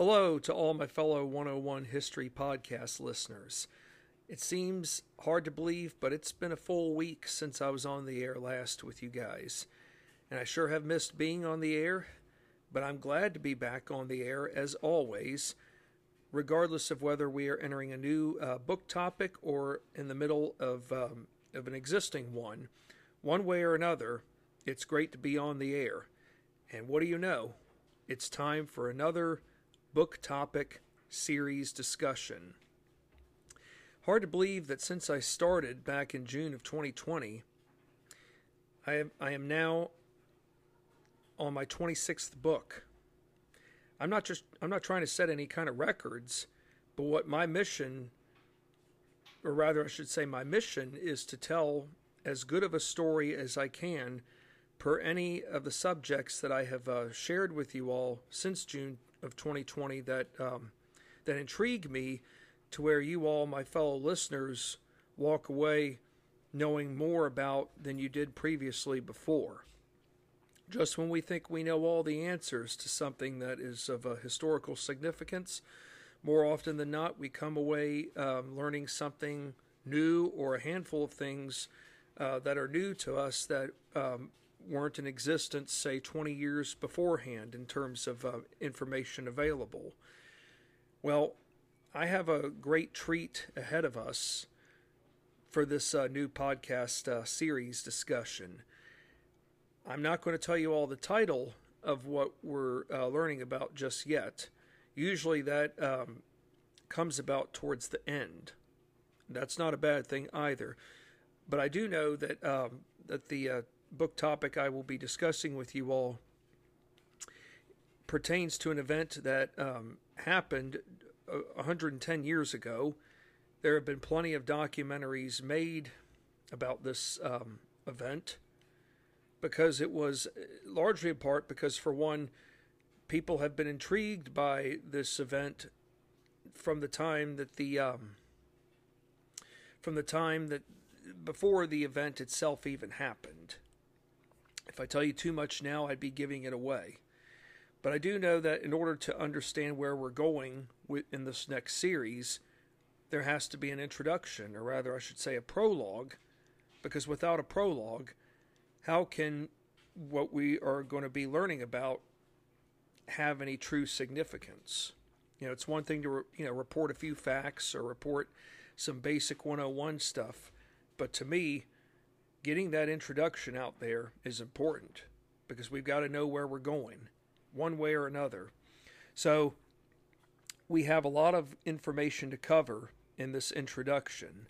Hello to all my fellow 101 History Podcast listeners. It seems hard to believe, but it's been a full week since I was on the air last with you guys. And I sure have missed being on the air, but I'm glad to be back on the air as always, regardless of whether we are entering a new uh, book topic or in the middle of, um, of an existing one. One way or another, it's great to be on the air. And what do you know? It's time for another book topic series discussion. Hard to believe that since I started back in June of 2020, I am, I am now on my 26th book. I'm not just I'm not trying to set any kind of records, but what my mission or rather I should say my mission is to tell as good of a story as I can per any of the subjects that I have uh, shared with you all since June of 2020 that um, that intrigue me to where you all, my fellow listeners, walk away knowing more about than you did previously before. Just when we think we know all the answers to something that is of a historical significance, more often than not, we come away um, learning something new or a handful of things uh, that are new to us that um, weren't in existence, say, 20 years beforehand in terms of uh, information available. Well, I have a great treat ahead of us for this uh, new podcast uh, series discussion. I'm not going to tell you all the title of what we're uh, learning about just yet. Usually that um, comes about towards the end. That's not a bad thing either. But I do know that um, that the uh, book topic I will be discussing with you all pertains to an event that um, happened 110 uh, years ago. There have been plenty of documentaries made about this um, event because it was uh, largely in part because, for one, people have been intrigued by this event from the time that the um, from the time that before the event itself even happened. If I tell you too much now, I'd be giving it away. But I do know that in order to understand where we're going in this next series, there has to be an introduction, or rather, I should say, a prologue, because without a prologue, how can what we are going to be learning about have any true significance? You know, it's one thing to you know report a few facts or report some basic 101 stuff, but to me, getting that introduction out there is important because we've got to know where we're going, one way or another. So, we have a lot of information to cover in this introduction.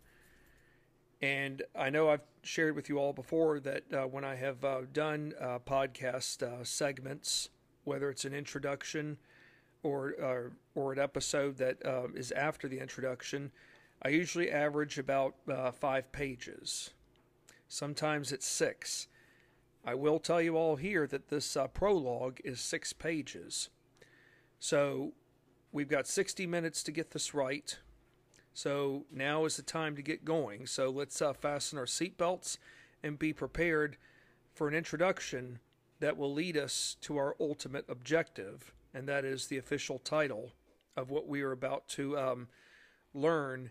And I know I've shared with you all before that uh, when I have uh, done uh, podcast uh, segments, whether it's an introduction or uh, or an episode that uh, is after the introduction, I usually average about five pages. Sometimes it's six. I will tell you all here that this uh, prologue is six pages. So we've got 60 minutes to get this right. So now is the time to get going. So let's uh, fasten our seatbelts and be prepared for an introduction that will lead us to our ultimate objective, and that is the official title of what we are about to um, learn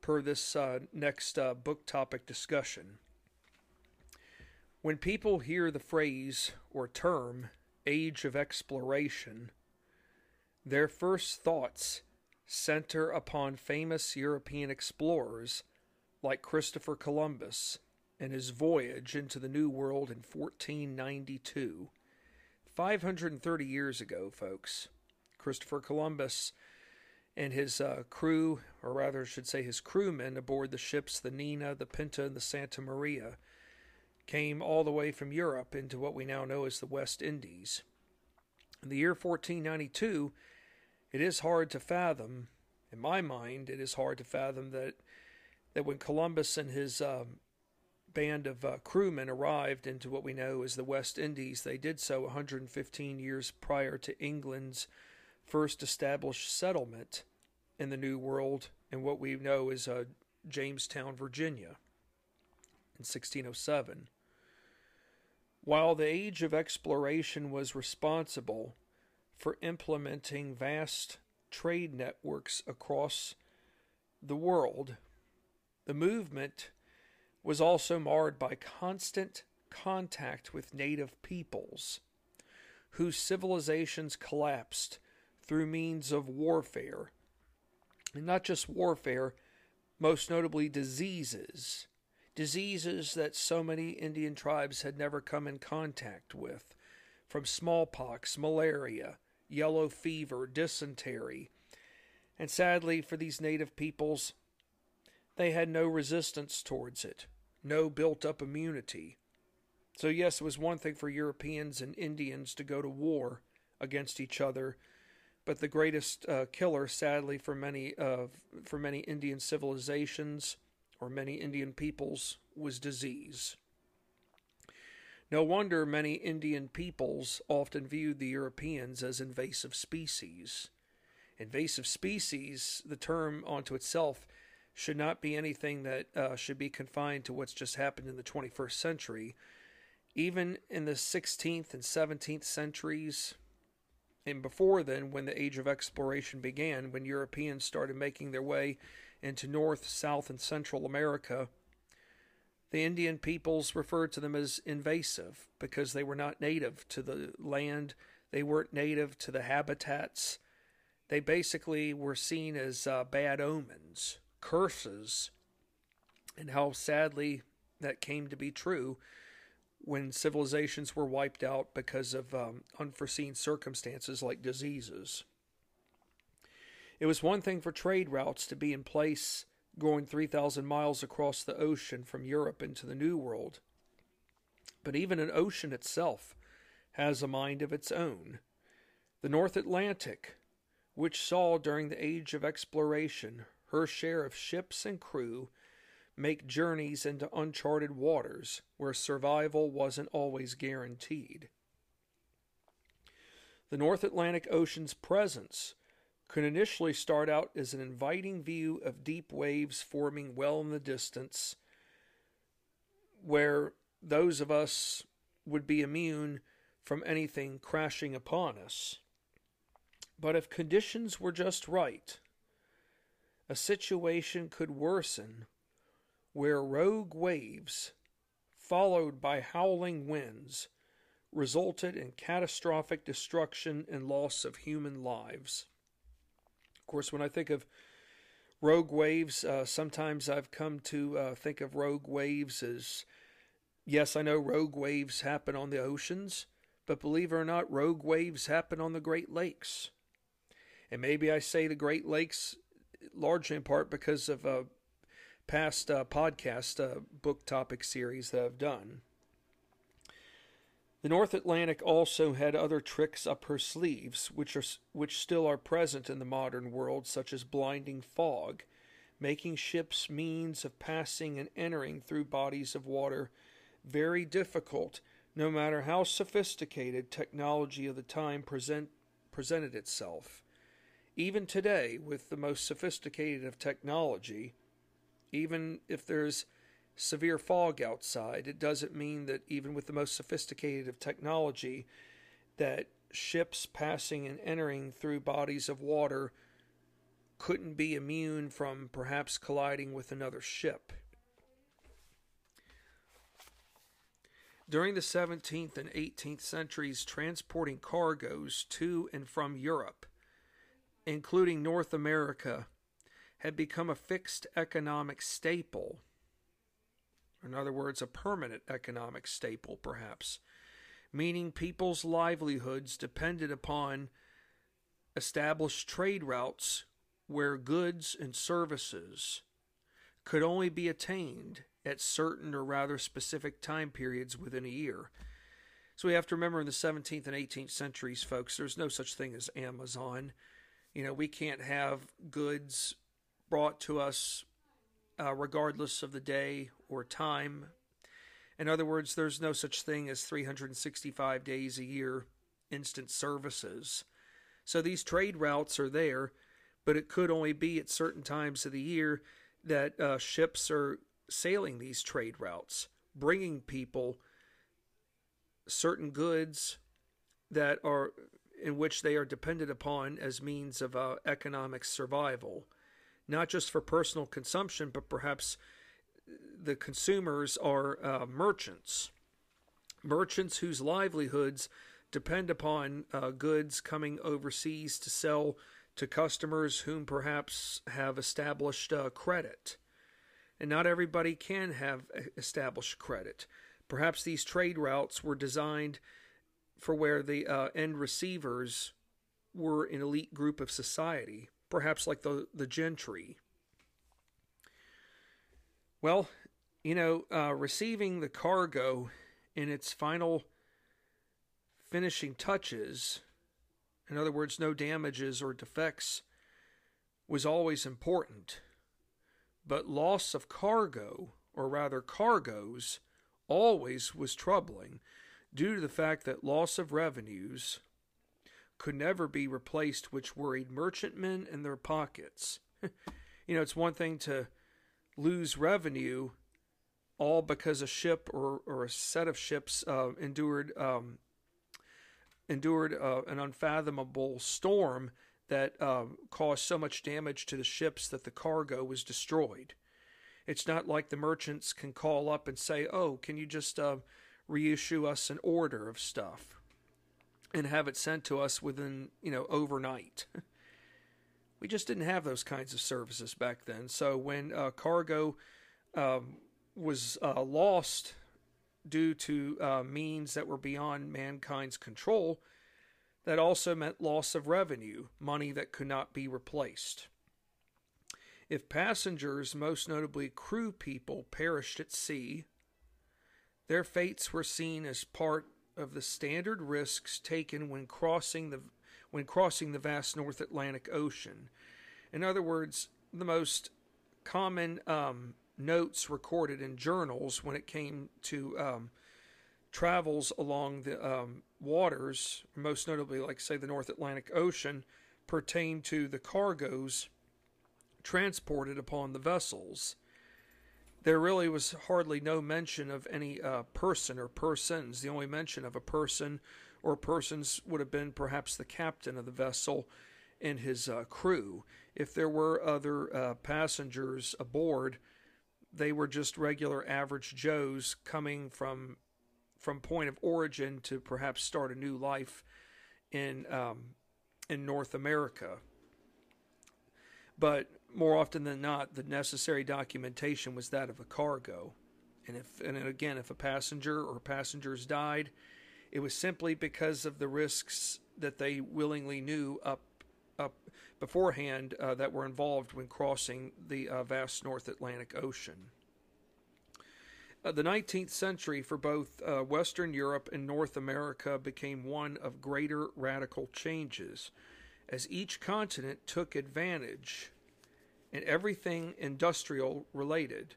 per this uh, next uh, book topic discussion. When people hear the phrase or term age of exploration, their first thoughts center upon famous European explorers like Christopher Columbus and his voyage into the New World in 1492. 530 years ago, folks, Christopher Columbus and his uh, crew, or rather, I should say his crewmen, aboard the ships the Nina, the Pinta, and the Santa Maria came all the way from Europe into what we now know as the West Indies. In the year 1492, it is hard to fathom, in my mind, it is hard to fathom that that when Columbus and his um, band of uh, crewmen arrived into what we know as the West Indies, they did so 115 years prior to England's first established settlement in the New World in what we know as uh, Jamestown, Virginia, in 1607. While the age of exploration was responsible for implementing vast trade networks across the world. The movement was also marred by constant contact with native peoples, whose civilizations collapsed through means of warfare. And not just warfare, most notably diseases. Diseases that so many Indian tribes had never come in contact with, from smallpox, malaria, yellow fever, dysentery. And sadly, for these native peoples, they had no resistance towards it, no built up immunity. So, yes, it was one thing for Europeans and Indians to go to war against each other, but the greatest uh, killer, sadly, for many uh, for many Indian civilizations or many Indian peoples, was disease. No wonder many Indian peoples often viewed the Europeans as invasive species. Invasive species, the term onto itself, should not be anything that uh, should be confined to what's just happened in the 21st century. Even in the 16th and 17th centuries, and before then, when the age of exploration began, when Europeans started making their way into North, South, and Central America, the Indian peoples referred to them as invasive because they were not native to the land, they weren't native to the habitats. They basically were seen as uh, bad omens curses and how sadly that came to be true when civilizations were wiped out because of um, unforeseen circumstances like diseases. It was one thing for trade routes to be in place going 3,000 miles across the ocean from Europe into the New World, but even an ocean itself has a mind of its own. The North Atlantic, which saw during the age of exploration her share of ships and crew make journeys into uncharted waters where survival wasn't always guaranteed. The North Atlantic Ocean's presence could initially start out as an inviting view of deep waves forming well in the distance, where those of us would be immune from anything crashing upon us. But if conditions were just right, a situation could worsen where rogue waves, followed by howling winds, resulted in catastrophic destruction and loss of human lives. Course, when I think of rogue waves, uh, sometimes I've come to uh, think of rogue waves as yes, I know rogue waves happen on the oceans, but believe it or not, rogue waves happen on the Great Lakes. And maybe I say the Great Lakes largely in part because of a past uh, podcast uh, book topic series that I've done. The North Atlantic also had other tricks up her sleeves, which are which still are present in the modern world, such as blinding fog, making ships means of passing and entering through bodies of water very difficult, no matter how sophisticated technology of the time present, presented itself. Even today, with the most sophisticated of technology, even if there's severe fog outside, it doesn't mean that even with the most sophisticated of technology, that ships passing and entering through bodies of water couldn't be immune from perhaps colliding with another ship. During the 17th and 18th centuries, transporting cargoes to and from Europe including North America, had become a fixed economic staple. In other words, a permanent economic staple, perhaps, meaning people's livelihoods depended upon established trade routes where goods and services could only be attained at certain or rather specific time periods within a year. So we have to remember in the 17th and 18th centuries, folks, there's no such thing as Amazon. You know, we can't have goods brought to us uh, regardless of the day or time. In other words, there's no such thing as 365 days a year instant services. So these trade routes are there, but it could only be at certain times of the year that uh, ships are sailing these trade routes, bringing people certain goods that are in which they are dependent upon as means of uh, economic survival, not just for personal consumption, but perhaps the consumers are uh, merchants, merchants whose livelihoods depend upon uh, goods coming overseas to sell to customers whom perhaps have established uh, credit. And not everybody can have established credit. Perhaps these trade routes were designed for where the uh, end receivers were an elite group of society, perhaps like the, the gentry. Well, you know, uh, receiving the cargo in its final finishing touches, in other words, no damages or defects, was always important. But loss of cargo, or rather cargoes, always was troubling due to the fact that loss of revenues could never be replaced, which worried merchantmen and their pockets. you know, it's one thing to lose revenue all because a ship or, or a set of ships uh, endured um, endured uh, an unfathomable storm that uh, caused so much damage to the ships that the cargo was destroyed. It's not like the merchants can call up and say, "Oh, can you just uh, reissue us an order of stuff and have it sent to us within you know overnight." we just didn't have those kinds of services back then. So when uh, cargo um, was uh, lost due to uh, means that were beyond mankind's control, that also meant loss of revenue, money that could not be replaced. If passengers, most notably crew people, perished at sea, their fates were seen as part of the standard risks taken when crossing the when crossing the vast North Atlantic Ocean. In other words, the most common um, notes recorded in journals when it came to um, travels along the um, waters, most notably, like, say, the North Atlantic Ocean, pertain to the cargoes transported upon the vessels. There really was hardly no mention of any uh, person or persons. The only mention of a person or persons would have been perhaps the captain of the vessel and his uh, crew. If there were other uh, passengers aboard, they were just regular average Joes coming from from point of origin to perhaps start a new life in um, in North America. But more often than not, the necessary documentation was that of a cargo. And if and again, if a passenger or passengers died, it was simply because of the risks that they willingly knew up up beforehand uh, that were involved when crossing the uh, vast North Atlantic Ocean. Uh, the 19th century for both uh, Western Europe and North America became one of greater radical changes as each continent took advantage in everything industrial related,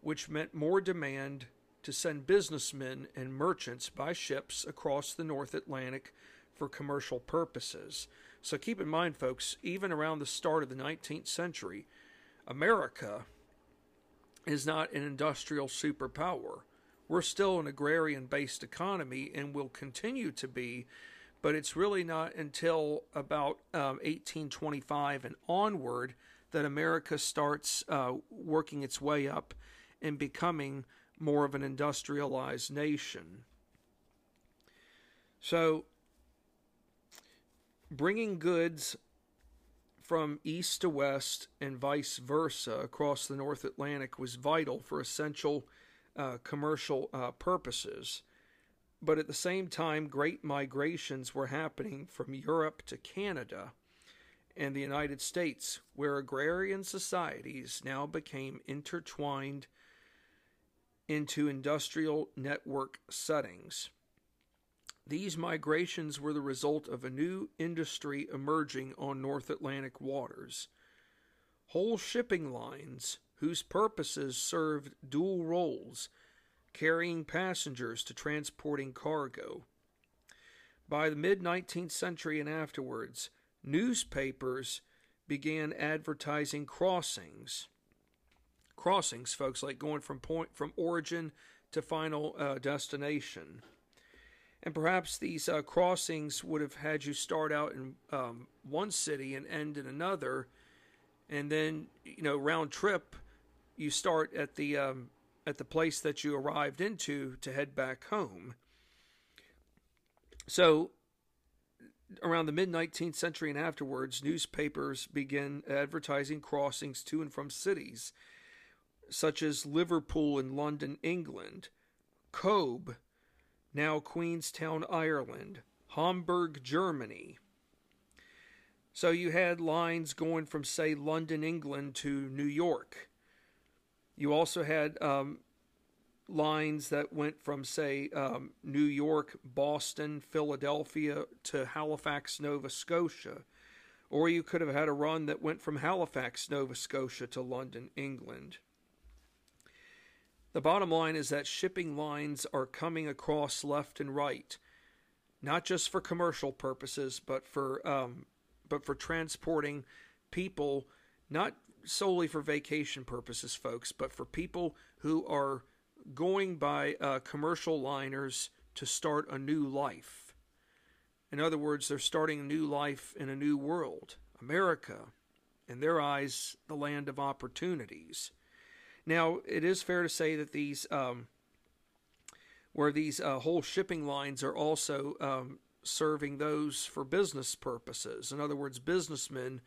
which meant more demand to send businessmen and merchants by ships across the North Atlantic for commercial purposes. So keep in mind, folks, even around the start of the 19th century, America is not an industrial superpower. We're still an agrarian based economy and will continue to be, but it's really not until about um, 1825 and onward that America starts uh, working its way up and becoming more of an industrialized nation. So, bringing goods from east to west and vice versa across the North Atlantic was vital for essential uh, commercial uh, purposes. But at the same time, great migrations were happening from Europe to Canada and the United States, where agrarian societies now became intertwined into industrial network settings. These migrations were the result of a new industry emerging on North Atlantic waters. Whole shipping lines, whose purposes served dual roles, carrying passengers to transporting cargo. By the mid 19th century and afterwards, newspapers began advertising crossings. Crossings, folks, like going from point from origin to final uh, destination. And perhaps these uh, crossings would have had you start out in um, one city and end in another, and then you know round trip, you start at the um, at the place that you arrived into to head back home. So, around the mid 19th century and afterwards, newspapers began advertising crossings to and from cities such as Liverpool in London, England, Cobh, now Queenstown, Ireland, Hamburg, Germany. So you had lines going from, say, London, England to New York. You also had um, lines that went from, say, um, New York, Boston, Philadelphia to Halifax, Nova Scotia. Or you could have had a run that went from Halifax, Nova Scotia to London, England. The bottom line is that shipping lines are coming across left and right, not just for commercial purposes, but for um, but for transporting people, not solely for vacation purposes, folks, but for people who are going by uh, commercial liners to start a new life. In other words, they're starting a new life in a new world, America, in their eyes, the land of opportunities. Now, it is fair to say that these, um, where these uh, whole shipping lines are also um, serving those for business purposes. In other words, businessmen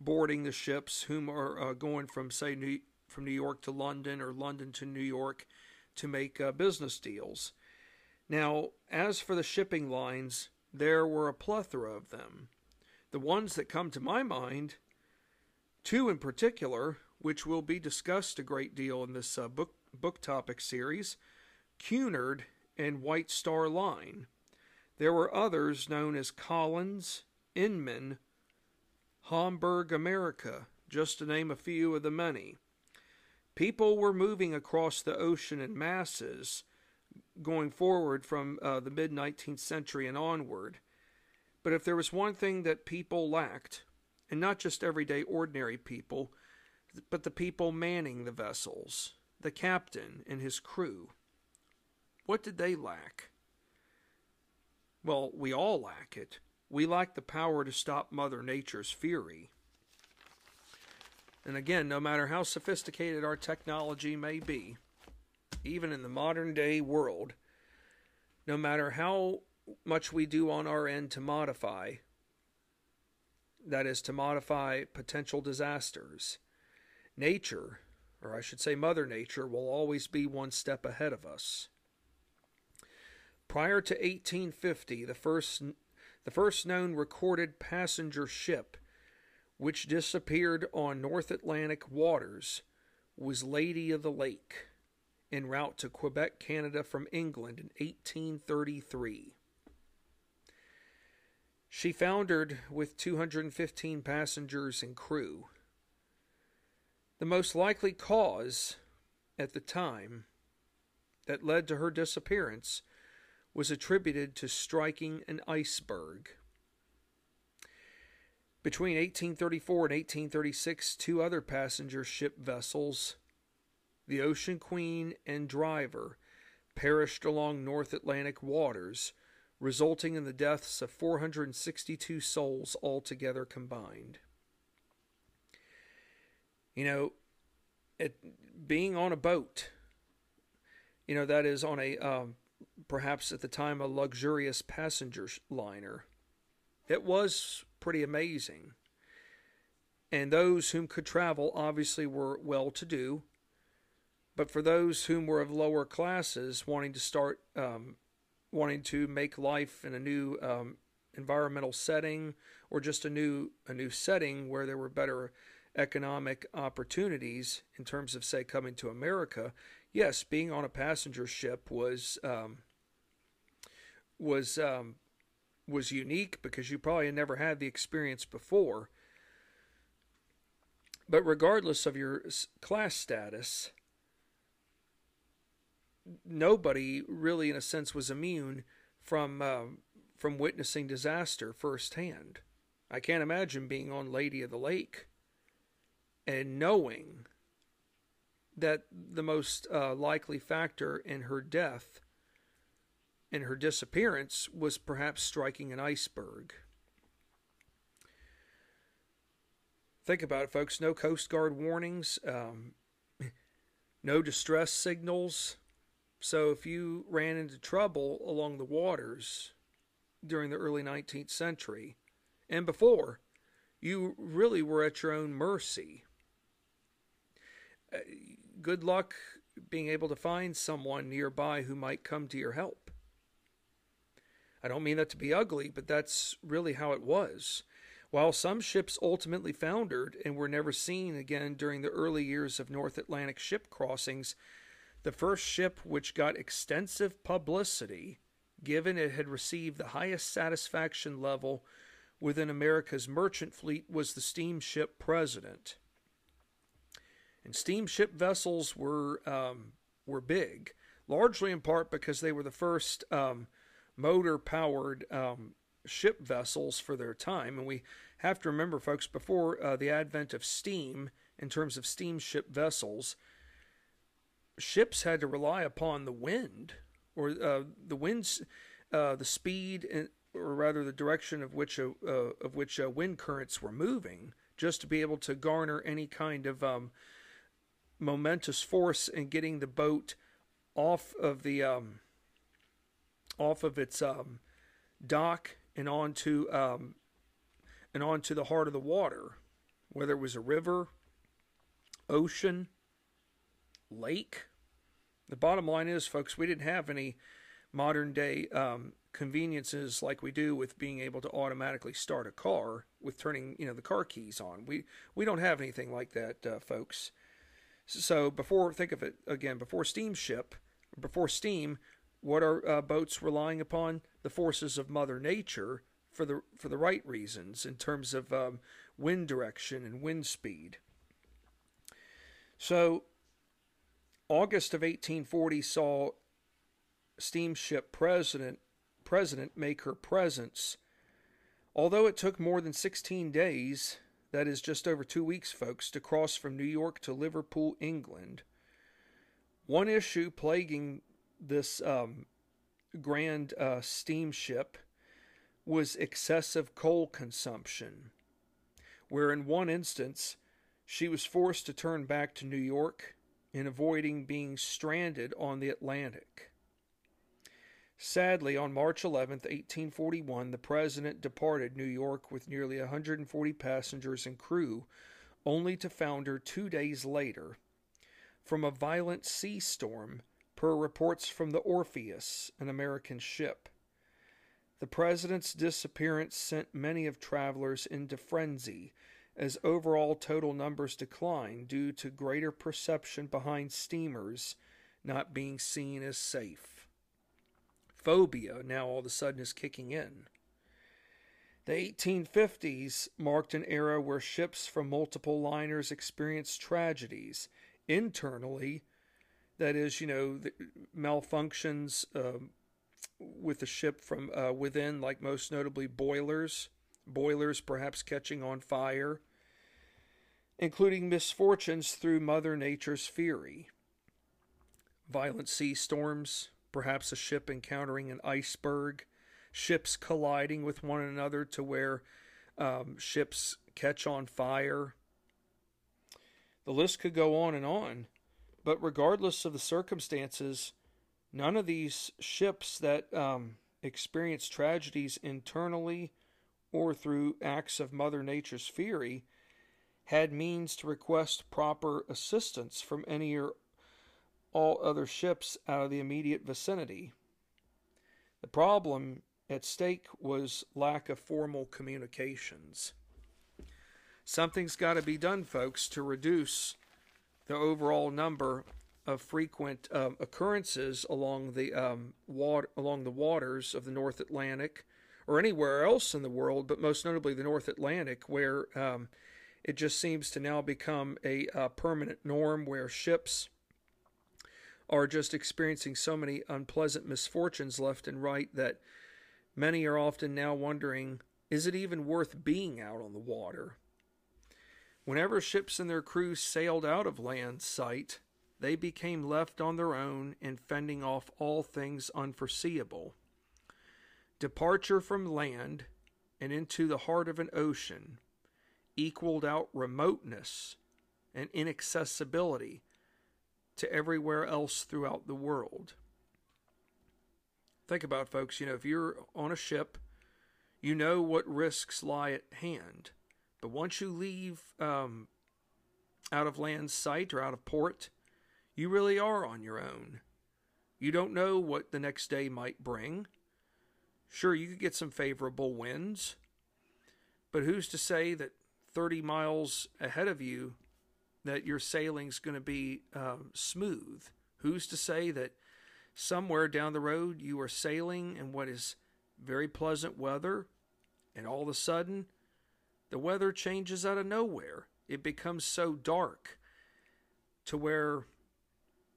boarding the ships whom are uh, going from, say, New, from New York to London or London to New York to make uh, business deals. Now, as for the shipping lines, there were a plethora of them. The ones that come to my mind, two in particular, which will be discussed a great deal in this uh, book book topic series, Cunard and White Star Line. There were others known as Collins, Inman, Hamburg America, just to name a few of the many. People were moving across the ocean in masses going forward from uh, the mid 19th century and onward. But if there was one thing that people lacked, and not just everyday ordinary people, but the people manning the vessels, the captain and his crew. What did they lack? Well, we all lack it. We lack the power to stop Mother Nature's fury. And again, no matter how sophisticated our technology may be, even in the modern day world, no matter how much we do on our end to modify, that is, to modify potential disasters, Nature, or I should say Mother Nature, will always be one step ahead of us. Prior to 1850, the first, the first known recorded passenger ship which disappeared on North Atlantic waters was Lady of the Lake, en route to Quebec, Canada from England in 1833. She foundered with 215 passengers and crew. The most likely cause at the time that led to her disappearance was attributed to striking an iceberg. Between 1834 and 1836, two other passenger ship vessels, the Ocean Queen and Driver, perished along North Atlantic waters, resulting in the deaths of 462 souls altogether combined. You know, it, being on a boat, you know, that is on a um, perhaps at the time a luxurious passenger liner, it was pretty amazing. And those whom could travel obviously were well to do. But for those whom were of lower classes wanting to start, um, wanting to make life in a new um, environmental setting or just a new a new setting where there were better economic opportunities in terms of, say, coming to America, yes, being on a passenger ship was um, was um, was unique because you probably never had the experience before. But regardless of your class status, nobody really, in a sense, was immune from um, from witnessing disaster firsthand. I can't imagine being on Lady of the Lake and knowing that the most uh, likely factor in her death and her disappearance was perhaps striking an iceberg. Think about it, folks. No Coast Guard warnings, um, no distress signals. So if you ran into trouble along the waters during the early 19th century and before, you really were at your own mercy. Uh, good luck being able to find someone nearby who might come to your help. I don't mean that to be ugly, but that's really how it was. While some ships ultimately foundered and were never seen again during the early years of North Atlantic ship crossings, the first ship which got extensive publicity, given it had received the highest satisfaction level within America's merchant fleet, was the steamship President. And steamship vessels were um, were big, largely in part because they were the first um, motor powered um, ship vessels for their time. And we have to remember, folks, before uh, the advent of steam, in terms of steamship vessels, ships had to rely upon the wind or uh, the winds, uh, the speed, or rather the direction of which uh of which uh, wind currents were moving, just to be able to garner any kind of um, momentous force in getting the boat off of the um, off of its um, dock and onto um, and onto the heart of the water, whether it was a river, ocean, lake. The bottom line is, folks, we didn't have any modern day um, conveniences like we do with being able to automatically start a car with turning you know the car keys on. We we don't have anything like that, uh, folks. So before think of it again, before steamship, before steam, what are uh, boats relying upon? The forces of Mother Nature for the for the right reasons in terms of um, wind direction and wind speed. So August of 1840 saw steamship president president make her presence. Although it took more than 16 days, that is just over 2 weeks folks, to cross from New York to Liverpool, England. One issue plaguing this um, grand uh, steamship was excessive coal consumption, where in one instance she was forced to turn back to New York in avoiding being stranded on the Atlantic. Sadly, on March 11, 1841, the President departed New York with nearly 140 passengers and crew, only to founder two days later from a violent sea storm, per reports from the Orpheus, an American ship. The President's disappearance sent many of travelers into frenzy as overall total numbers declined due to greater perception behind steamers not being seen as safe. Phobia now all of a sudden is kicking in. The 1850s marked an era where ships from multiple liners experienced tragedies internally, that is, you know, malfunctions um, with the ship from uh, within, like most notably boilers, boilers perhaps catching on fire, including misfortunes through Mother Nature's fury. Violent sea storms, perhaps a ship encountering an iceberg, ships colliding with one another to where um, ships catch on fire. The list could go on and on, but regardless of the circumstances, none of these ships that um, experience tragedies internally or through acts of Mother Nature's fury had means to request proper assistance from any or all other ships out of the immediate vicinity. The problem at stake was lack of formal communications. Something's got to be done, folks, to reduce the overall number of frequent um, occurrences along the um, water, along the waters of the North Atlantic, or anywhere else in the world, but most notably the North Atlantic, where um, it just seems to now become a, a permanent norm where ships are just experiencing so many unpleasant misfortunes left and right that many are often now wondering is it even worth being out on the water? Whenever ships and their crews sailed out of land sight, they became left on their own and fending off all things unforeseeable. Departure from land and into the heart of an ocean equaled out remoteness and inaccessibility to everywhere else throughout the world. Think about it, folks. You know, if you're on a ship, you know what risks lie at hand. But once you leave um, out of land sight or out of port, you really are on your own. You don't know what the next day might bring. Sure, you could get some favorable winds, but who's to say that 30 miles ahead of you that your sailing's going to be um, smooth? Who's to say that somewhere down the road you are sailing in what is very pleasant weather, and all of a sudden the weather changes out of nowhere? It becomes so dark to where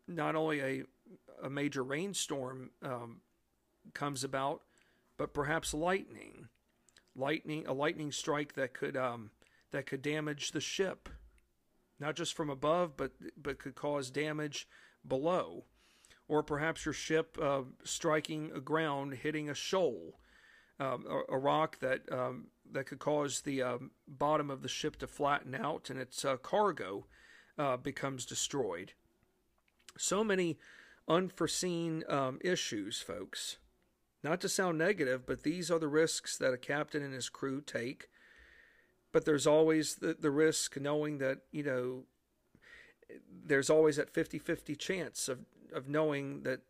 not only a, a major rainstorm um, comes about, but perhaps lightning, lightning, a lightning strike that could um, that could damage the ship, not just from above, but but could cause damage below, or perhaps your ship uh, striking a ground, hitting a shoal, um, a, a, rock that um, that could cause the um, bottom of the ship to flatten out, and its uh, cargo uh, becomes destroyed. So many unforeseen um, issues, folks. Not to sound negative, but these are the risks that a captain and his crew take. But there's always the, the risk knowing that, you know, there's always that 50 50 chance of, of knowing that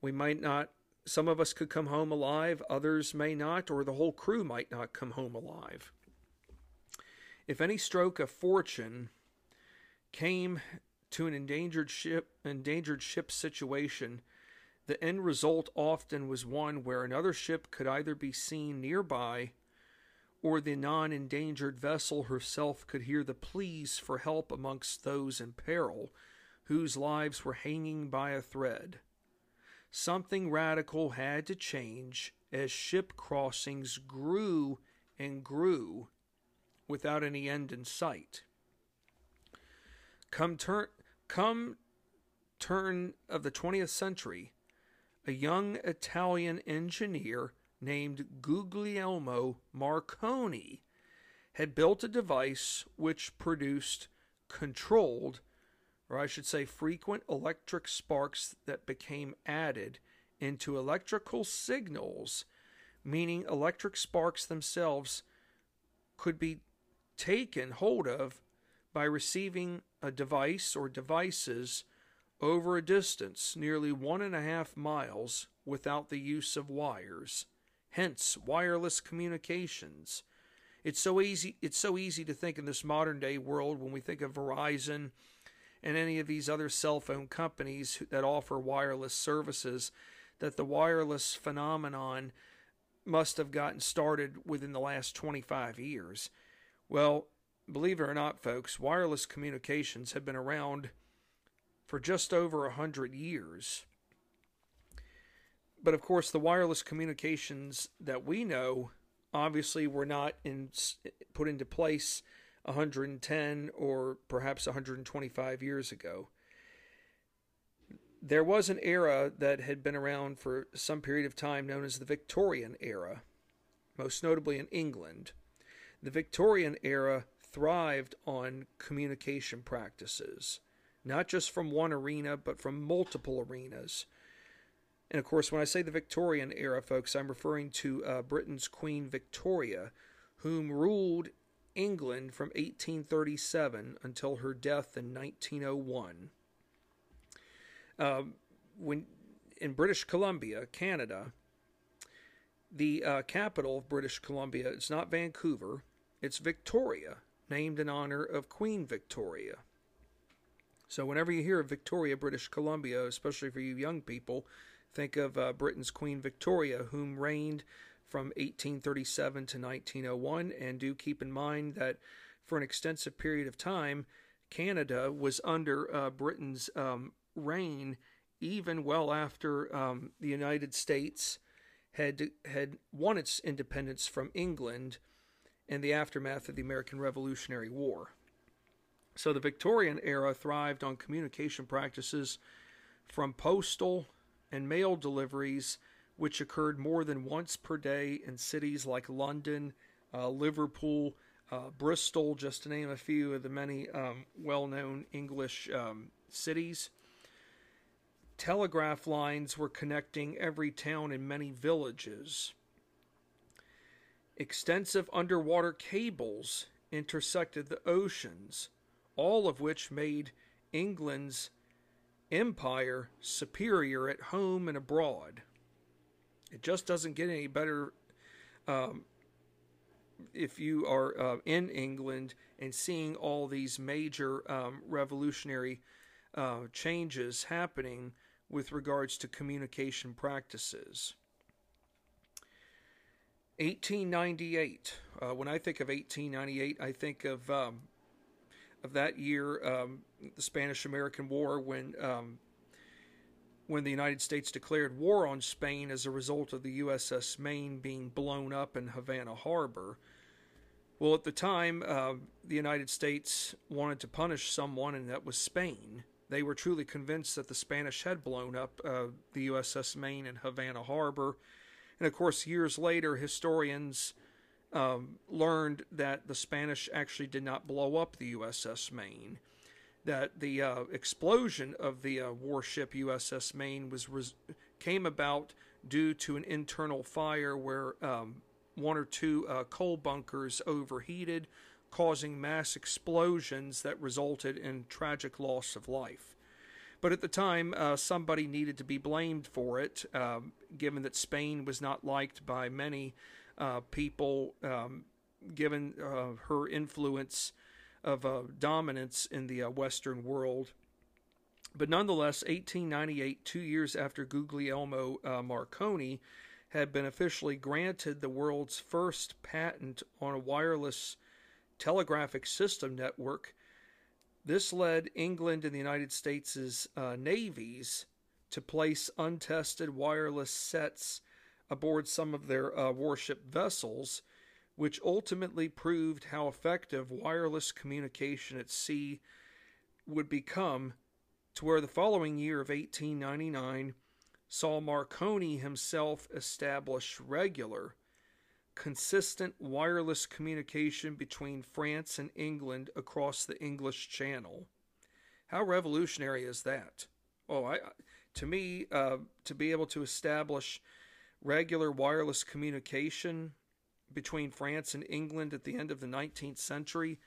we might not, some of us could come home alive, others may not, or the whole crew might not come home alive. If any stroke of fortune came to an endangered ship endangered ship situation, the end result often was one where another ship could either be seen nearby or the non endangered vessel herself could hear the pleas for help amongst those in peril whose lives were hanging by a thread. Something radical had to change as ship crossings grew and grew without any end in sight. Come turn come turn of the 20th century, a young Italian engineer named Guglielmo Marconi had built a device which produced controlled, or I should say, frequent electric sparks that became added into electrical signals, meaning electric sparks themselves could be taken hold of by receiving a device or devices over a distance nearly one and a half miles without the use of wires, hence wireless communications. It's so easy it's so easy to think in this modern day world when we think of Verizon and any of these other cell phone companies that offer wireless services that the wireless phenomenon must have gotten started within the last 25 years. Well, Believe it or not, folks, wireless communications have been around for just over a hundred years. But of course, the wireless communications that we know obviously were not in, put into place 110 or perhaps 125 years ago. There was an era that had been around for some period of time known as the Victorian era, most notably in England. The Victorian era thrived on communication practices, not just from one arena, but from multiple arenas. And of course, when I say the Victorian era, folks, I'm referring to uh, Britain's Queen Victoria, whom ruled England from 1837 until her death in 1901. Um, when in British Columbia, Canada, the uh, capital of British Columbia, it's not Vancouver, it's Victoria named in honor of Queen Victoria. So, whenever you hear of Victoria, British Columbia, especially for you young people, think of uh, Britain's Queen Victoria, whom reigned from 1837 to 1901. And do keep in mind that for an extensive period of time, Canada was under uh, Britain's um, reign, even well after um, the United States had had won its independence from England in the aftermath of the American Revolutionary War. So the Victorian era thrived on communication practices from postal and mail deliveries which occurred more than once per day in cities like London, uh, Liverpool, uh, Bristol, just to name a few of the many um, well known English um, cities. Telegraph lines were connecting every town and many villages. Extensive underwater cables intersected the oceans, all of which made England's empire superior at home and abroad. It just doesn't get any better um, if you are uh, in England and seeing all these major um, revolutionary uh, changes happening with regards to communication practices. 1898. Uh, when I think of 1898, I think of um, of that year, um, the Spanish-American War, when um, when the United States declared war on Spain as a result of the USS Maine being blown up in Havana Harbor. Well, at the time, uh, the United States wanted to punish someone, and that was Spain. They were truly convinced that the Spanish had blown up uh, the USS Maine in Havana Harbor. And of course, years later, historians um, learned that the Spanish actually did not blow up the USS Maine. That the uh, explosion of the uh, warship USS Maine was res- came about due to an internal fire where um, one or two uh, coal bunkers overheated, causing mass explosions that resulted in tragic loss of life. But at the time, uh, somebody needed to be blamed for it, um, given that Spain was not liked by many uh, people, um, given uh, her influence of uh, dominance in the uh, Western world. But nonetheless, 1898, two years after Guglielmo uh, Marconi had been officially granted the world's first patent on a wireless telegraphic system network. This led England and the United States' uh, navies to place untested wireless sets aboard some of their uh, warship vessels, which ultimately proved how effective wireless communication at sea would become, to where the following year of 1899 saw Marconi himself establish regular consistent wireless communication between France and England across the English Channel. How revolutionary is that? Oh, I, to me, uh, to be able to establish regular wireless communication between France and England at the end of the 19th century,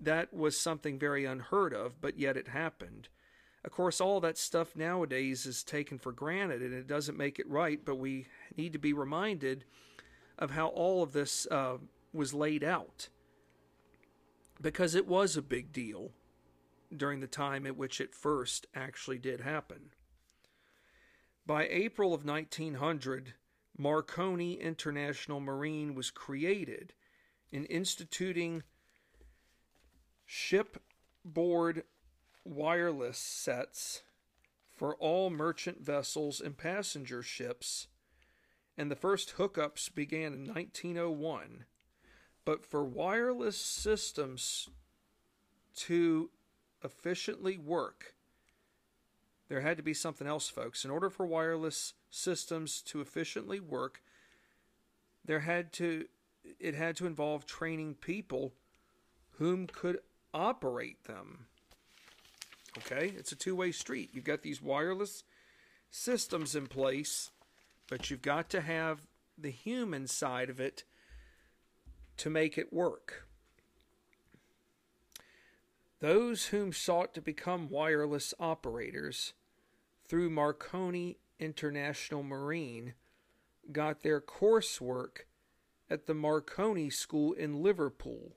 that was something very unheard of, but yet it happened. Of course, all that stuff nowadays is taken for granted and it doesn't make it right, but we need to be reminded of how all of this uh, was laid out. Because it was a big deal during the time at which it first actually did happen. By April of 1900, Marconi International Marine was created in instituting shipboard wireless sets for all merchant vessels and passenger ships and the first hookups began in 1901. But for wireless systems to efficiently work, there had to be something else, folks. In order for wireless systems to efficiently work, there had to it had to involve training people whom could operate them. Okay? It's a two-way street. You've got these wireless systems in place but you've got to have the human side of it to make it work. Those whom sought to become wireless operators through Marconi International Marine got their coursework at the Marconi School in Liverpool.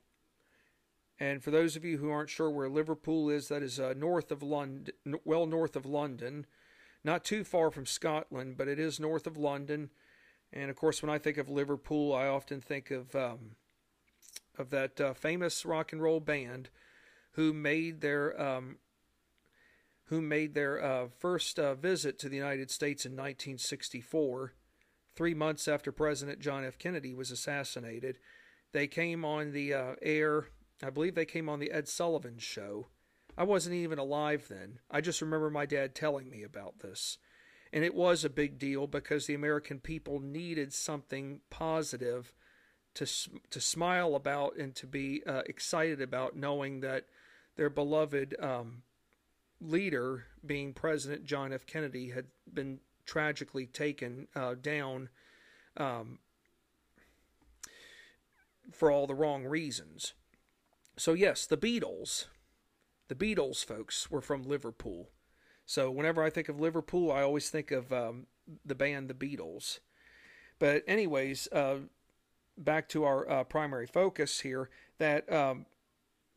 And for those of you who aren't sure where Liverpool is, that is uh, north of London, well north of London, not too far from Scotland, but it is north of London. And of course, when I think of Liverpool, I often think of um, of that uh, famous rock and roll band who made their um, who made their uh, first uh, visit to the United States in 1964, three months after President John F. Kennedy was assassinated. They came on the uh, air. I believe they came on the Ed Sullivan Show I wasn't even alive then. I just remember my dad telling me about this. And it was a big deal because the American people needed something positive to to smile about and to be uh, excited about, knowing that their beloved um, leader, being President John F. Kennedy, had been tragically taken uh, down um, for all the wrong reasons. So, yes, the Beatles, the Beatles folks were from Liverpool. So, whenever I think of Liverpool, I always think of um, the band The Beatles. But, anyways, uh, back to our uh, primary focus here that um,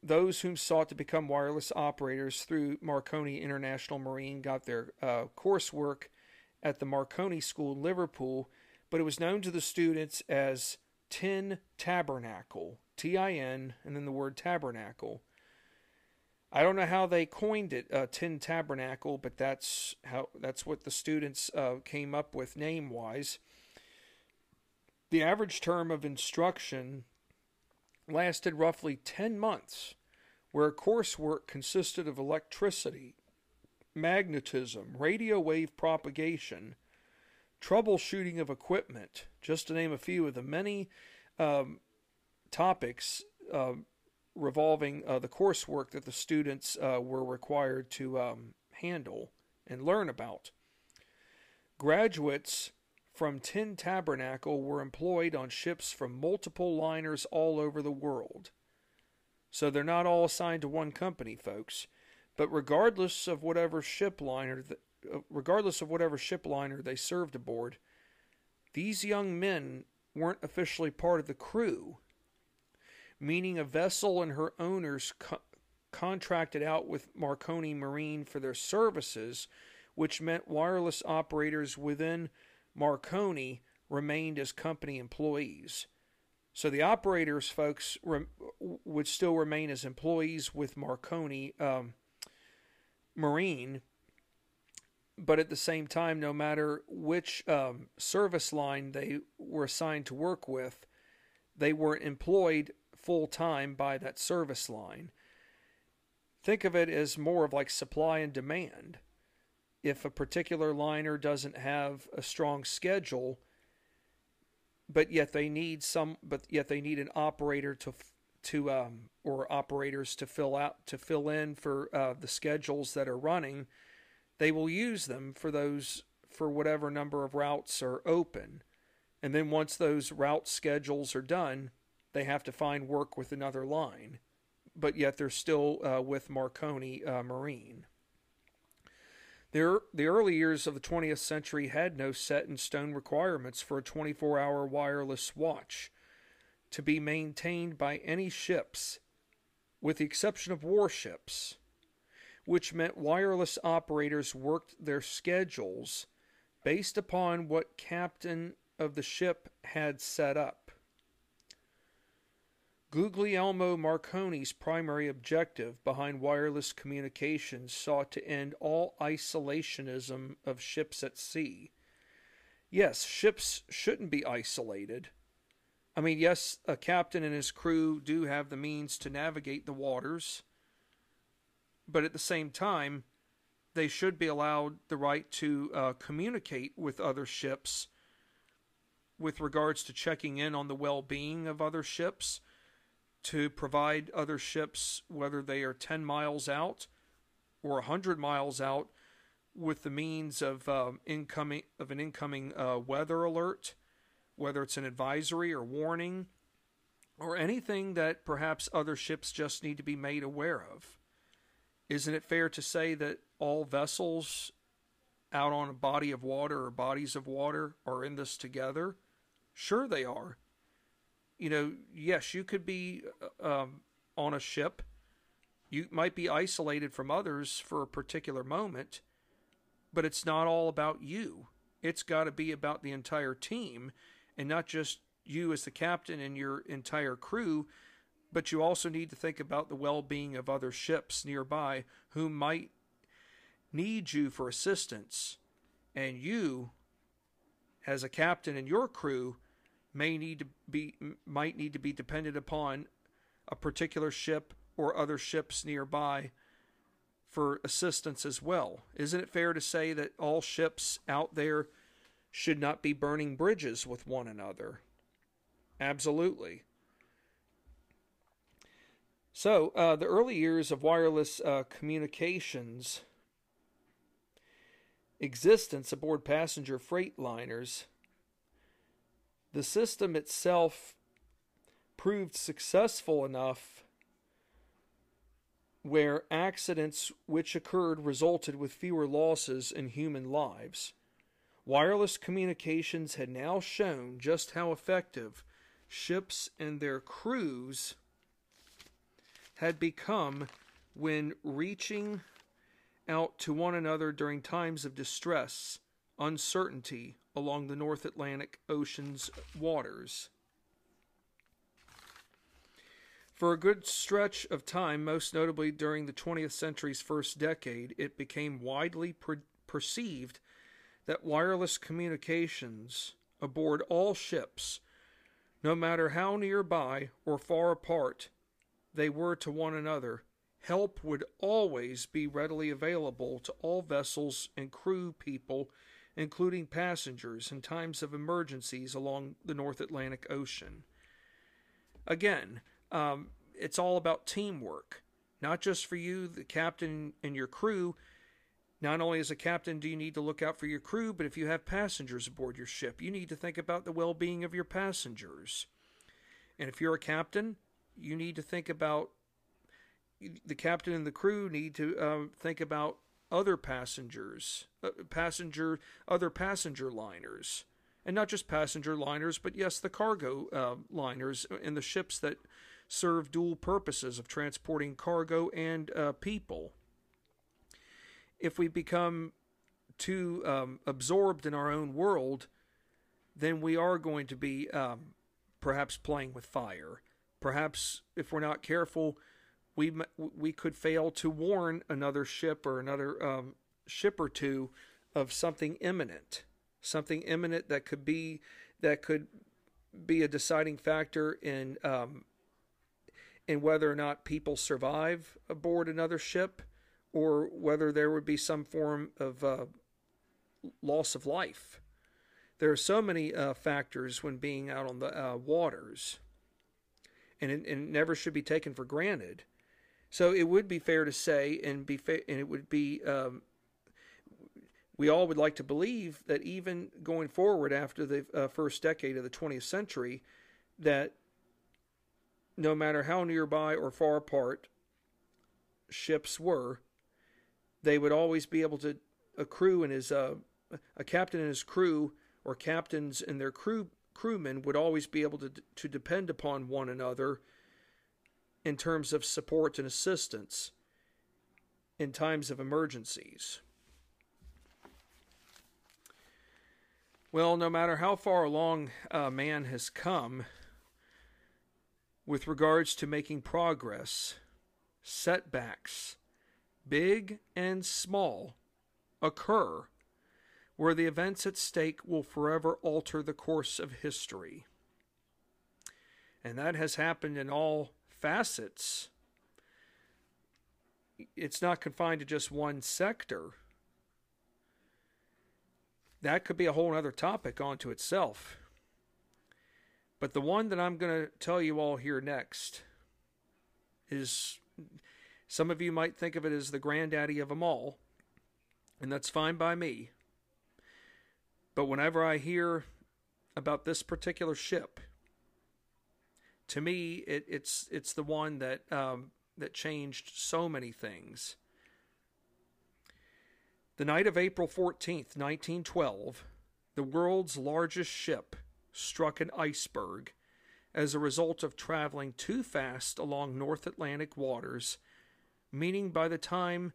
those whom sought to become wireless operators through Marconi International Marine got their uh, coursework at the Marconi School in Liverpool, but it was known to the students as Tin Tabernacle, T I N, and then the word tabernacle. I don't know how they coined it, uh, Tin Tabernacle, but that's how that's what the students uh, came up with name wise. The average term of instruction lasted roughly 10 months, where coursework consisted of electricity, magnetism, radio wave propagation, troubleshooting of equipment, just to name a few of the many um, topics uh, revolving uh, the coursework that the students uh, were required to um, handle and learn about. Graduates from Tin Tabernacle were employed on ships from multiple liners all over the world. So they're not all assigned to one company, folks. But regardless of whatever ship liner, uh, regardless of whatever ship liner they served aboard, these young men weren't officially part of the crew, meaning a vessel and her owners co- contracted out with Marconi Marine for their services, which meant wireless operators within Marconi remained as company employees. So the operators, folks, would still remain as employees with Marconi um, Marine, but at the same time, no matter which um, service line they were assigned to work with, they were employed full time by that service line. Think of it as more of like supply and demand if a particular liner doesn't have a strong schedule but yet they need some but yet they need an operator to to um, or operators to fill out to fill in for uh, the schedules that are running they will use them for those for whatever number of routes are open. And then once those route schedules are done they have to find work with another line. But yet they're still uh, with marconi uh, marine the, the early years of the 20th century had no set in stone requirements for a 24 hour wireless watch to be maintained by any ships, with the exception of warships, which meant wireless operators worked their schedules based upon what captain of the ship had set up. Guglielmo Marconi's primary objective behind wireless communications sought to end all isolationism of ships at sea. Yes, ships shouldn't be isolated. I mean, yes, a captain and his crew do have the means to navigate the waters, but at the same time, they should be allowed the right to uh, communicate with other ships with regards to checking in on the well being of other ships to provide other ships, whether they are 10 miles out or 100 miles out, with the means of um, incoming of an incoming uh, weather alert, whether it's an advisory or warning, or anything that perhaps other ships just need to be made aware of. Isn't it fair to say that all vessels out on a body of water or bodies of water are in this together? Sure, they are you know, yes, you could be uh, um, on a ship. You might be isolated from others for a particular moment, but it's not all about you. It's got to be about the entire team and not just you as the captain and your entire crew, but you also need to think about the well being of other ships nearby who might need you for assistance. And you, as a captain and your crew, may need to be might need to be dependent upon a particular ship or other ships nearby for assistance as well. Isn't it fair to say that all ships out there should not be burning bridges with one another? Absolutely. So, uh, the early years of wireless uh, communications existence aboard passenger freight liners, the system itself proved successful enough where accidents which occurred resulted with fewer losses in human lives. Wireless communications had now shown just how effective ships and their crews had become when reaching out to one another during times of distress, uncertainty along the North Atlantic Ocean's waters. For a good stretch of time, most notably during the 20th century's first decade, it became widely per- perceived that wireless communications aboard all ships, no matter how nearby or far apart they were to one another, help would always be readily available to all vessels and crew people, including passengers, in times of emergencies along the North Atlantic Ocean. Again, um, it's all about teamwork, not just for you, the captain, and your crew. Not only as a captain do you need to look out for your crew, but if you have passengers aboard your ship, you need to think about the well being of your passengers. And if you're a captain, you need to think about the captain and the crew need to uh, think about other passengers, uh, passenger, other passenger liners, and not just passenger liners, but yes, the cargo uh, liners and the ships that serve dual purposes of transporting cargo and uh, people. If we become too um, absorbed in our own world, then we are going to be um, perhaps playing with fire. Perhaps, if we're not careful, we we could fail to warn another ship or another um, ship or two of something imminent, something imminent that could be that could be a deciding factor in um, in whether or not people survive aboard another ship, or whether there would be some form of uh, loss of life. There are so many uh, factors when being out on the uh, waters, and it, and it never should be taken for granted so it would be fair to say, and be fa- and it would be. Um, we all would like to believe that even going forward after the uh, first decade of the 20th century, that no matter how nearby or far apart ships were, they would always be able to a crew and his uh, a captain and his crew or captains and their crew crewmen would always be able to to depend upon one another in terms of support and assistance in times of emergencies. Well, no matter how far along uh, man has come with regards to making progress, setbacks, big and small, occur where the events at stake will forever alter the course of history. And that has happened in all facets. It's not confined to just one sector. That could be a whole other topic onto itself. But the one that I'm going to tell you all here next is some of you might think of it as the granddaddy of them all, and that's fine by me. But whenever I hear about this particular ship, to me, it, it's it's the one that um, that changed so many things. The night of April 14th, 1912, the world's largest ship struck an iceberg as a result of traveling too fast along North Atlantic waters, meaning by the time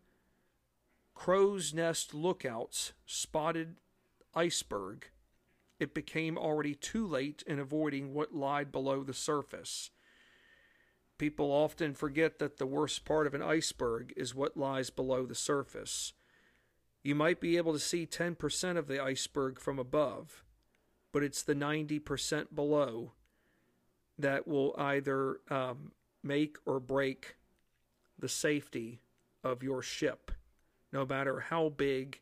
crow's nest lookouts spotted iceberg, it became already too late in avoiding what lied below the surface. People often forget that the worst part of an iceberg is what lies below the surface. You might be able to see 10% of the iceberg from above, but it's the 90% below that will either um, make or break the safety of your ship, no matter how big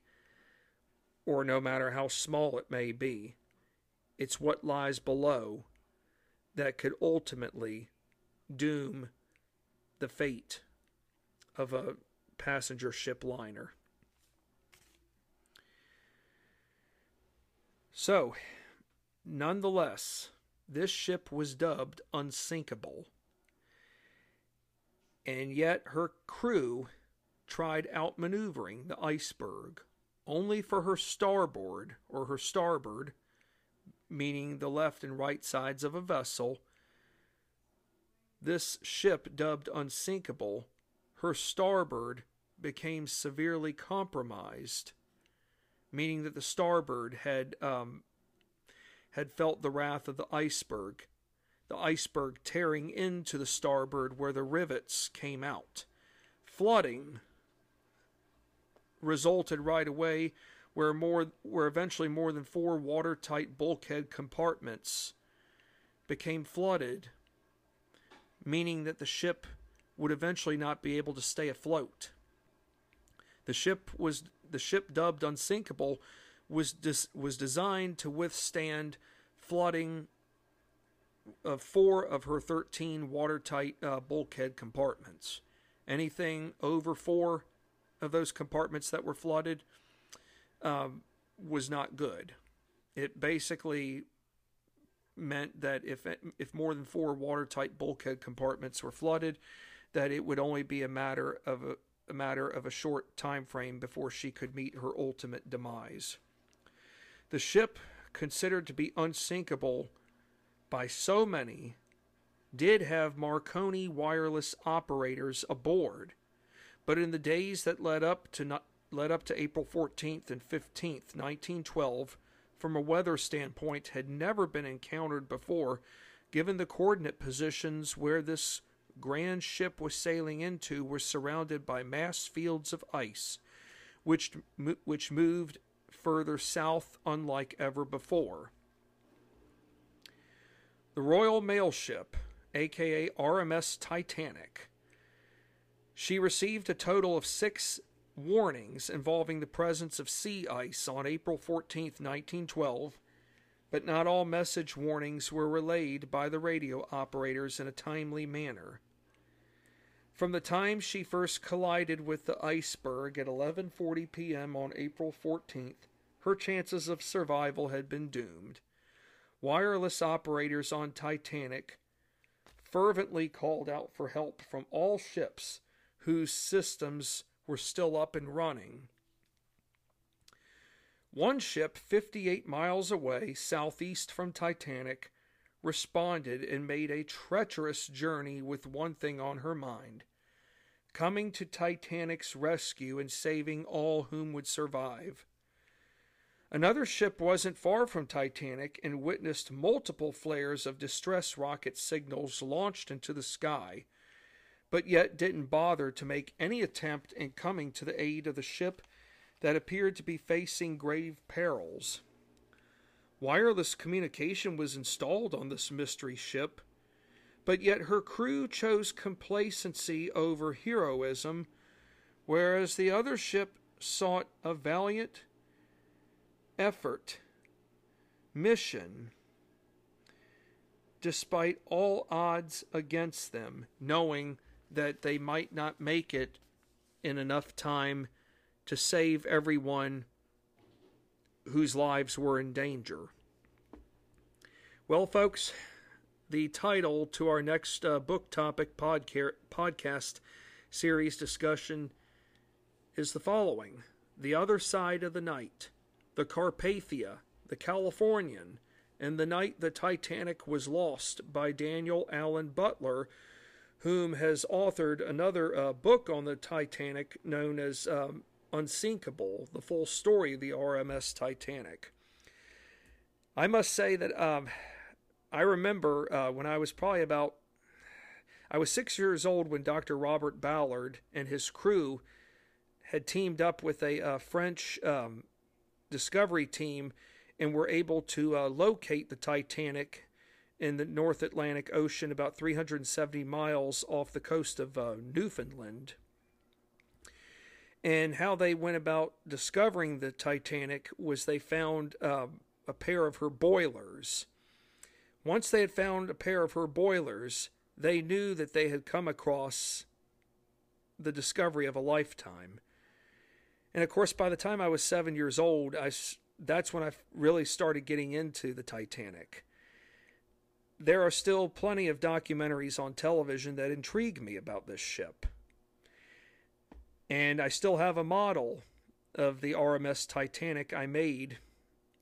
or no matter how small it may be. It's what lies below that could ultimately doom the fate of a passenger ship liner. So, nonetheless, this ship was dubbed unsinkable. And yet her crew tried outmaneuvering the iceberg only for her starboard or her starboard, meaning the left and right sides of a vessel. This ship, dubbed unsinkable, her starboard became severely compromised, meaning that the starboard had um, had felt the wrath of the iceberg, the iceberg tearing into the starboard where the rivets came out. Flooding resulted right away where more where eventually more than four watertight bulkhead compartments became flooded, meaning that the ship would eventually not be able to stay afloat. The ship was the ship dubbed unsinkable was des, was designed to withstand flooding of four of her 13 watertight uh, bulkhead compartments. Anything over four of those compartments that were flooded um, was not good. It basically meant that if if more than four watertight bulkhead compartments were flooded, that it would only be a matter of a, a matter of a short time frame before she could meet her ultimate demise. The ship, considered to be unsinkable by so many, did have Marconi wireless operators aboard, but in the days that led up to not, led up to April 14th and 15th, 1912, from a weather standpoint, had never been encountered before, given the coordinate positions where this grand ship was sailing into were surrounded by mass fields of ice, which which moved further south unlike ever before. The Royal Mail Ship, aka RMS Titanic, she received a total of six warnings involving the presence of sea ice on April 14, 1912, but not all message warnings were relayed by the radio operators in a timely manner. From the time she first collided with the iceberg at 11:40 p.m. on April 14th, her chances of survival had been doomed. Wireless operators on Titanic fervently called out for help from all ships whose systems were still up and running. One ship 58 miles away, southeast from Titanic, responded and made a treacherous journey with one thing on her mind coming to Titanic's rescue and saving all whom would survive. Another ship wasn't far from Titanic and witnessed multiple flares of distress rocket signals launched into the sky, but yet didn't bother to make any attempt in coming to the aid of the ship that appeared to be facing grave perils. Wireless communication was installed on this mystery ship, but yet her crew chose complacency over heroism, whereas the other ship sought a valiant effort, mission, despite all odds against them, knowing that they might not make it in enough time to save everyone whose lives were in danger. Well, folks, the title to our next uh, book topic podca- podcast series discussion is the following The Other Side of the Night the Carpathia, the Californian, and the night the Titanic was lost by Daniel Allen Butler, whom has authored another uh, book on the Titanic known as um, Unsinkable, the full story of the RMS Titanic. I must say that um, I remember uh, when I was probably about, I was six years old when Dr. Robert Ballard and his crew had teamed up with a uh, French um, discovery team and were able to uh, locate the Titanic in the North Atlantic Ocean about 370 miles off the coast of uh, Newfoundland. And how they went about discovering the Titanic was they found uh, a pair of her boilers. Once they had found a pair of her boilers, they knew that they had come across the discovery of a lifetime. And of course, by the time I was seven years old, I, that's when I really started getting into the Titanic. There are still plenty of documentaries on television that intrigue me about this ship. And I still have a model of the RMS Titanic I made.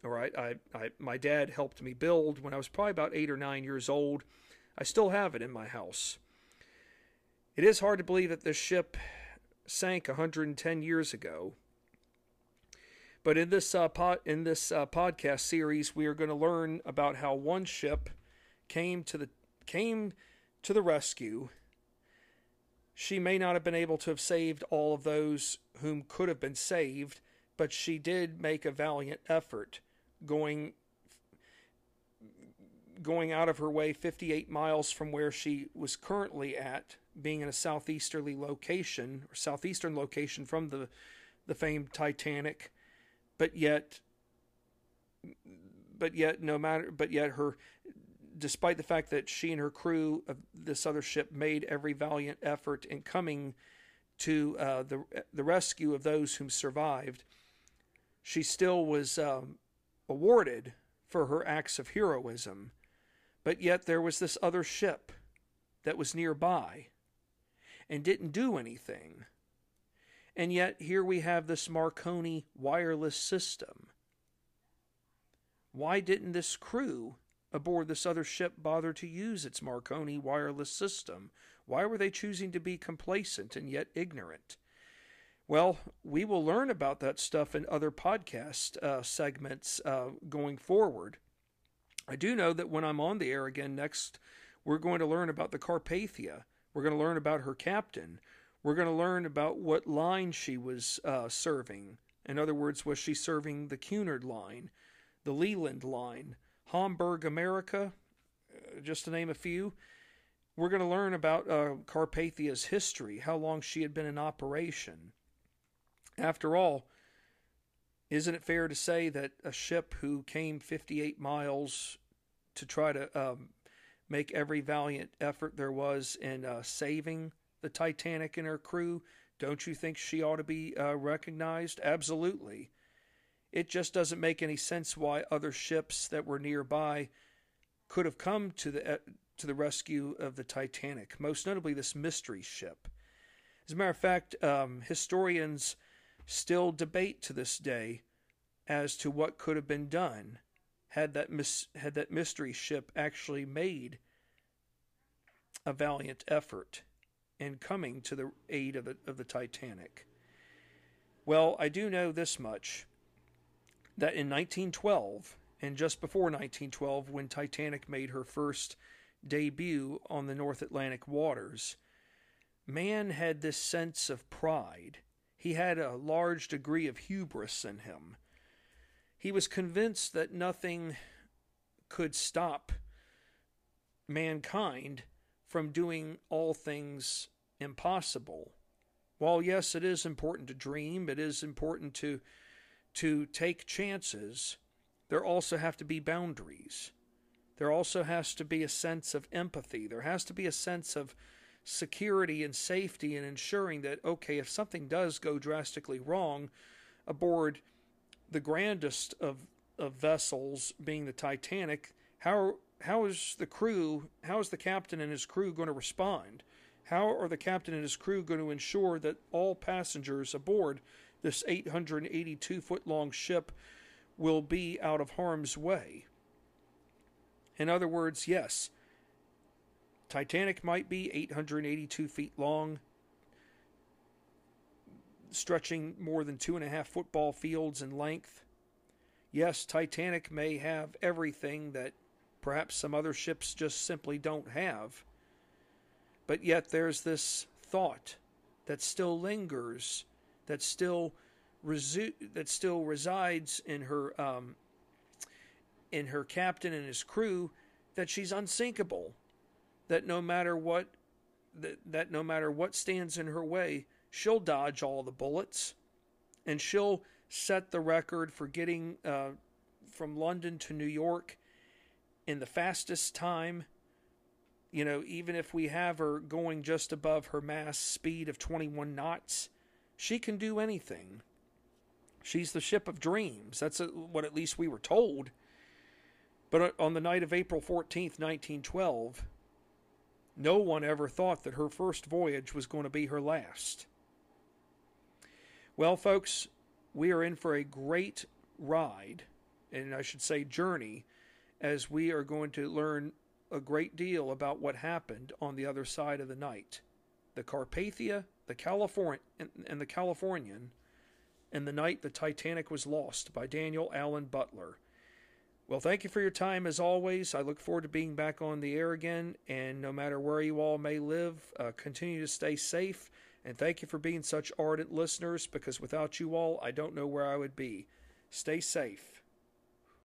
All right, I, I, my dad helped me build when I was probably about eight or nine years old. I still have it in my house. It is hard to believe that this ship sank 110 years ago. But in this uh, in this uh, podcast series, we are going to learn about how one ship came to the came to the rescue she may not have been able to have saved all of those whom could have been saved, but she did make a valiant effort going going out of her way 58 miles from where she was currently at, being in a southeasterly location or southeastern location from the the famed Titanic, but yet but yet no matter but yet her despite the fact that she and her crew of this other ship made every valiant effort in coming to uh, the the rescue of those whom survived, she still was um, awarded for her acts of heroism. But yet there was this other ship that was nearby and didn't do anything. And yet here we have this Marconi wireless system. Why didn't this crew aboard this other ship bother to use its Marconi wireless system? Why were they choosing to be complacent and yet ignorant? Well, we will learn about that stuff in other podcast uh, segments uh, going forward. I do know that when I'm on the air again next, we're going to learn about the Carpathia. We're going to learn about her captain. We're going to learn about what line she was uh, serving. In other words, was she serving the Cunard line, the Leyland line, Hamburg, America, uh, just to name a few. We're going to learn about uh, Carpathia's history, how long she had been in operation. After all, isn't it fair to say that a ship who came 58 miles to try to um, make every valiant effort there was in uh, saving the Titanic and her crew, don't you think she ought to be uh, recognized? Absolutely. It just doesn't make any sense why other ships that were nearby could have come to the uh, to the rescue of the Titanic, most notably this mystery ship. As a matter of fact, um, historians still debate to this day as to what could have been done had that mis- had that mystery ship actually made a valiant effort in coming to the aid of the, of the Titanic. Well, I do know this much that in 1912, and just before 1912, when Titanic made her first debut on the North Atlantic waters, man had this sense of pride. He had a large degree of hubris in him. He was convinced that nothing could stop mankind from doing all things impossible. While, yes, it is important to dream, it is important to to take chances, there also have to be boundaries. There also has to be a sense of empathy. There has to be a sense of security and safety and ensuring that, okay, if something does go drastically wrong aboard the grandest of, of vessels, being the Titanic, how, how is the crew, how is the captain and his crew going to respond? How are the captain and his crew going to ensure that all passengers aboard this 882 foot long ship will be out of harm's way. In other words, yes, Titanic might be 882 feet long, stretching more than two and a half football fields in length. Yes, Titanic may have everything that perhaps some other ships just simply don't have. But yet there's this thought that still lingers that still resu- that still resides in her um, in her captain and his crew that she's unsinkable that no matter what that, that no matter what stands in her way she'll dodge all the bullets and she'll set the record for getting uh, from London to New York in the fastest time. You know, even if we have her going just above her mass speed of 21 knots, she can do anything. She's the ship of dreams. That's what at least we were told. But on the night of April 14th, 1912, no one ever thought that her first voyage was going to be her last. Well, folks, we are in for a great ride, and I should say journey, as we are going to learn a great deal about what happened on the other side of the night. The Carpathia, the California, and the Californian, and the night the Titanic was lost by Daniel Allen Butler. Well, thank you for your time as always. I look forward to being back on the air again. And no matter where you all may live, uh, continue to stay safe. And thank you for being such ardent listeners because without you all, I don't know where I would be. Stay safe.